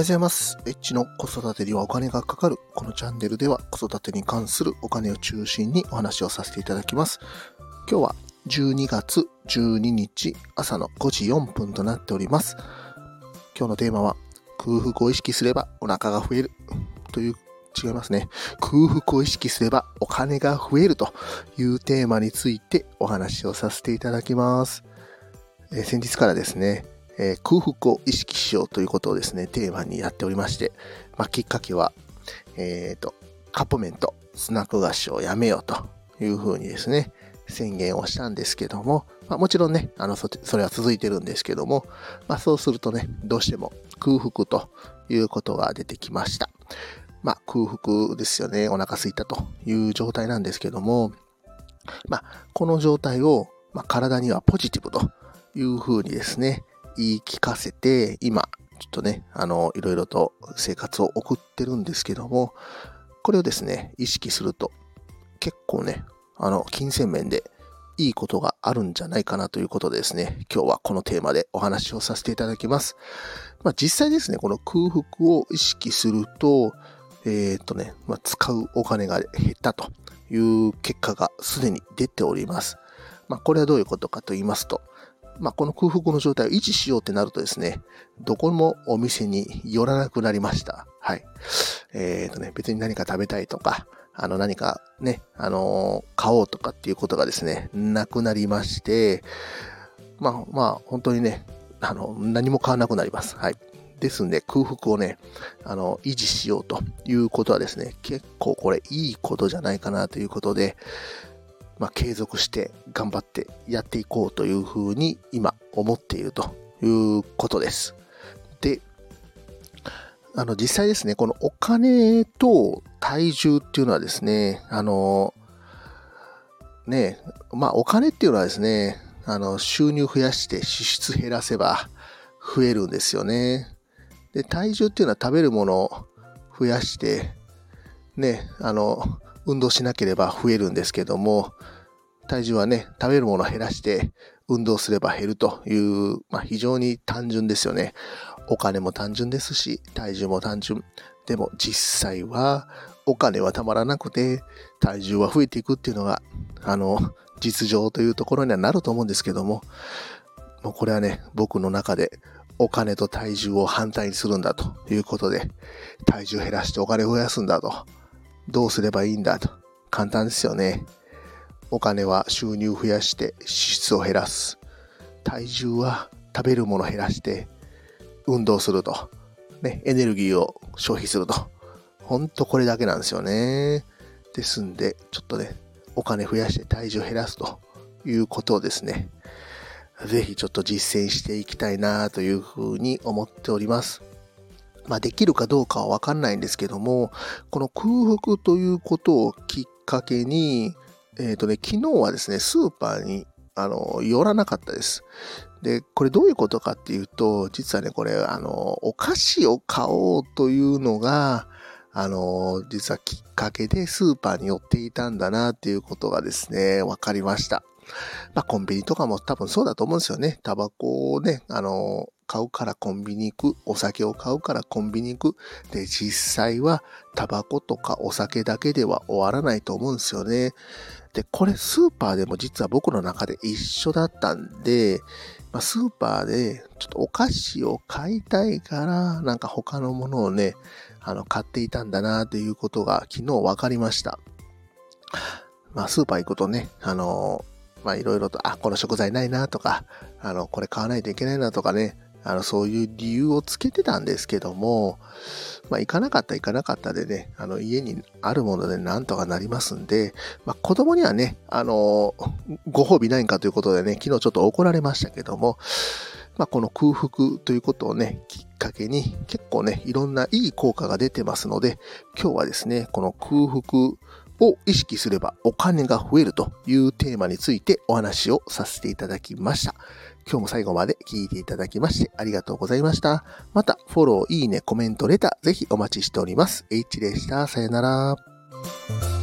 はようございます。エッチの子育てにはお金がかかる。このチャンネルでは子育てに関するお金を中心にお話をさせていただきます。今日は12月12日朝の5時4分となっております。今日のテーマは空腹を意識すればお腹が増えるという違いますね。空腹を意識すればお金が増えるというテーマについてお話をさせていただきます。えー先日からですね、えー空腹を意識しようということをですね、テーマにやっておりまして、まあ、きっかけは、えっ、と、カップ麺とスナック菓子をやめようというふうにですね、宣言をしたんですけども、まあ、もちろんね、あの、そそれは続いてるんですけども、まあ、そうするとね、どうしても空腹ということが出てきました。まあ、空腹ですよね。お腹空いたという状態なんですけども、まあ、この状態を、まあ、体にはポジティブというふうにですね、言い聞かせて、今、ちょっとね、あの、いろいろと生活を送ってるんですけども、これをですね、意識すると、結構ね、あの、金銭面でいいことがあるんじゃないかなということでですね、今日はこのテーマでお話をさせていただきます。まあ、実際ですね、この空腹を意識すると、えっ、とね、まあ、使うお金が減ったという結果がすでに出ております。まあ、これはどういうことかと言いますと、まあ、この空腹の状態を維持しようってなるとですね、どこもお店に寄らなくなりました。はい。えっ、とね、別に何か食べたいとか、あの何かね、あのー買おうとかっていうことがですね、なくなりまして、まあまあ、本当にね、あの、何も買わなくなります。はい。ですんで、空腹をね、あの、維持しようということはですね、結構これいいことじゃないかなということで、まあ、継続して頑張ってやっていこうというふうに今思っているということです。で、あの、実際ですね、このお金と体重っていうのはですね、あの、ね、まあ、お金っていうのはですね、あの、収入増やして支出減らせば増えるんですよね。で、体重っていうのは食べるものを増やして、ね、あの、運動しなければ増えるんですけども、体重はね、食べるものを減らして運動すれば減るという、まあ、非常に単純ですよね。お金も単純ですし、体重も単純。でも実際はお金はたまらなくて、体重は増えていくっていうのが、あの、実情というところにはなると思うんですけども、もうこれはね、僕の中でお金と体重を反対にするんだということで、体重減らしてお金を増やすんだと。どうすればいいんだと。簡単ですよね。お金は収入増やして支出を減らす。体重は食べるもの減らして運動すると。ね、エネルギーを消費すると。ほんとこれだけなんですよね。ですんで、ちょっとね、お金増やして体重減らすということをですね、ぜひちょっと実践していきたいなというふうに思っております。まあ、できるかどうかはわかんないんですけども、この空腹ということをきっかけに、えっ、とね、昨日はですね、スーパーに、あの、寄らなかったです。で、これどういうことかっていうと、実はね、これ、あの、お菓子を買おうというのが、あの、実はきっかけでスーパーに寄っていたんだなっていうことがですね、分かりました。まあ、コンビニとかも多分そうだと思うんですよね。タバコをね、あの、買うからコンビニ行く。お酒を買うからコンビニ行く。で、実際はタバコとかお酒だけでは終わらないと思うんですよね。で、これスーパーでも実は僕の中で一緒だったんで、まあ、スーパーでちょっとお菓子を買いたいから、なんか他のものをね、あの、買っていたんだなということが昨日分かりました。まあ、スーパー行くとね、あの、まあ、いろいろと、あ、この食材ないなとか、あの、これ買わないといけないなとかね、あの、そういう理由をつけてたんですけども、まあ、行かなかった行かなかったでね、あの、家にあるものでなんとかなりますんで、まあ、子供にはね、あの、ご褒美ないんかということでね、昨日ちょっと怒られましたけども、まあ、この空腹ということをね、きっかけに結構ね、いろんないい効果が出てますので、今日はですね、この空腹を意識すればお金が増えるというテーマについてお話をさせていただきました。今日も最後まで聞いていただきましてありがとうございました。また、フォロー、いいね、コメント、レター、ぜひお待ちしております。H でした。さよなら。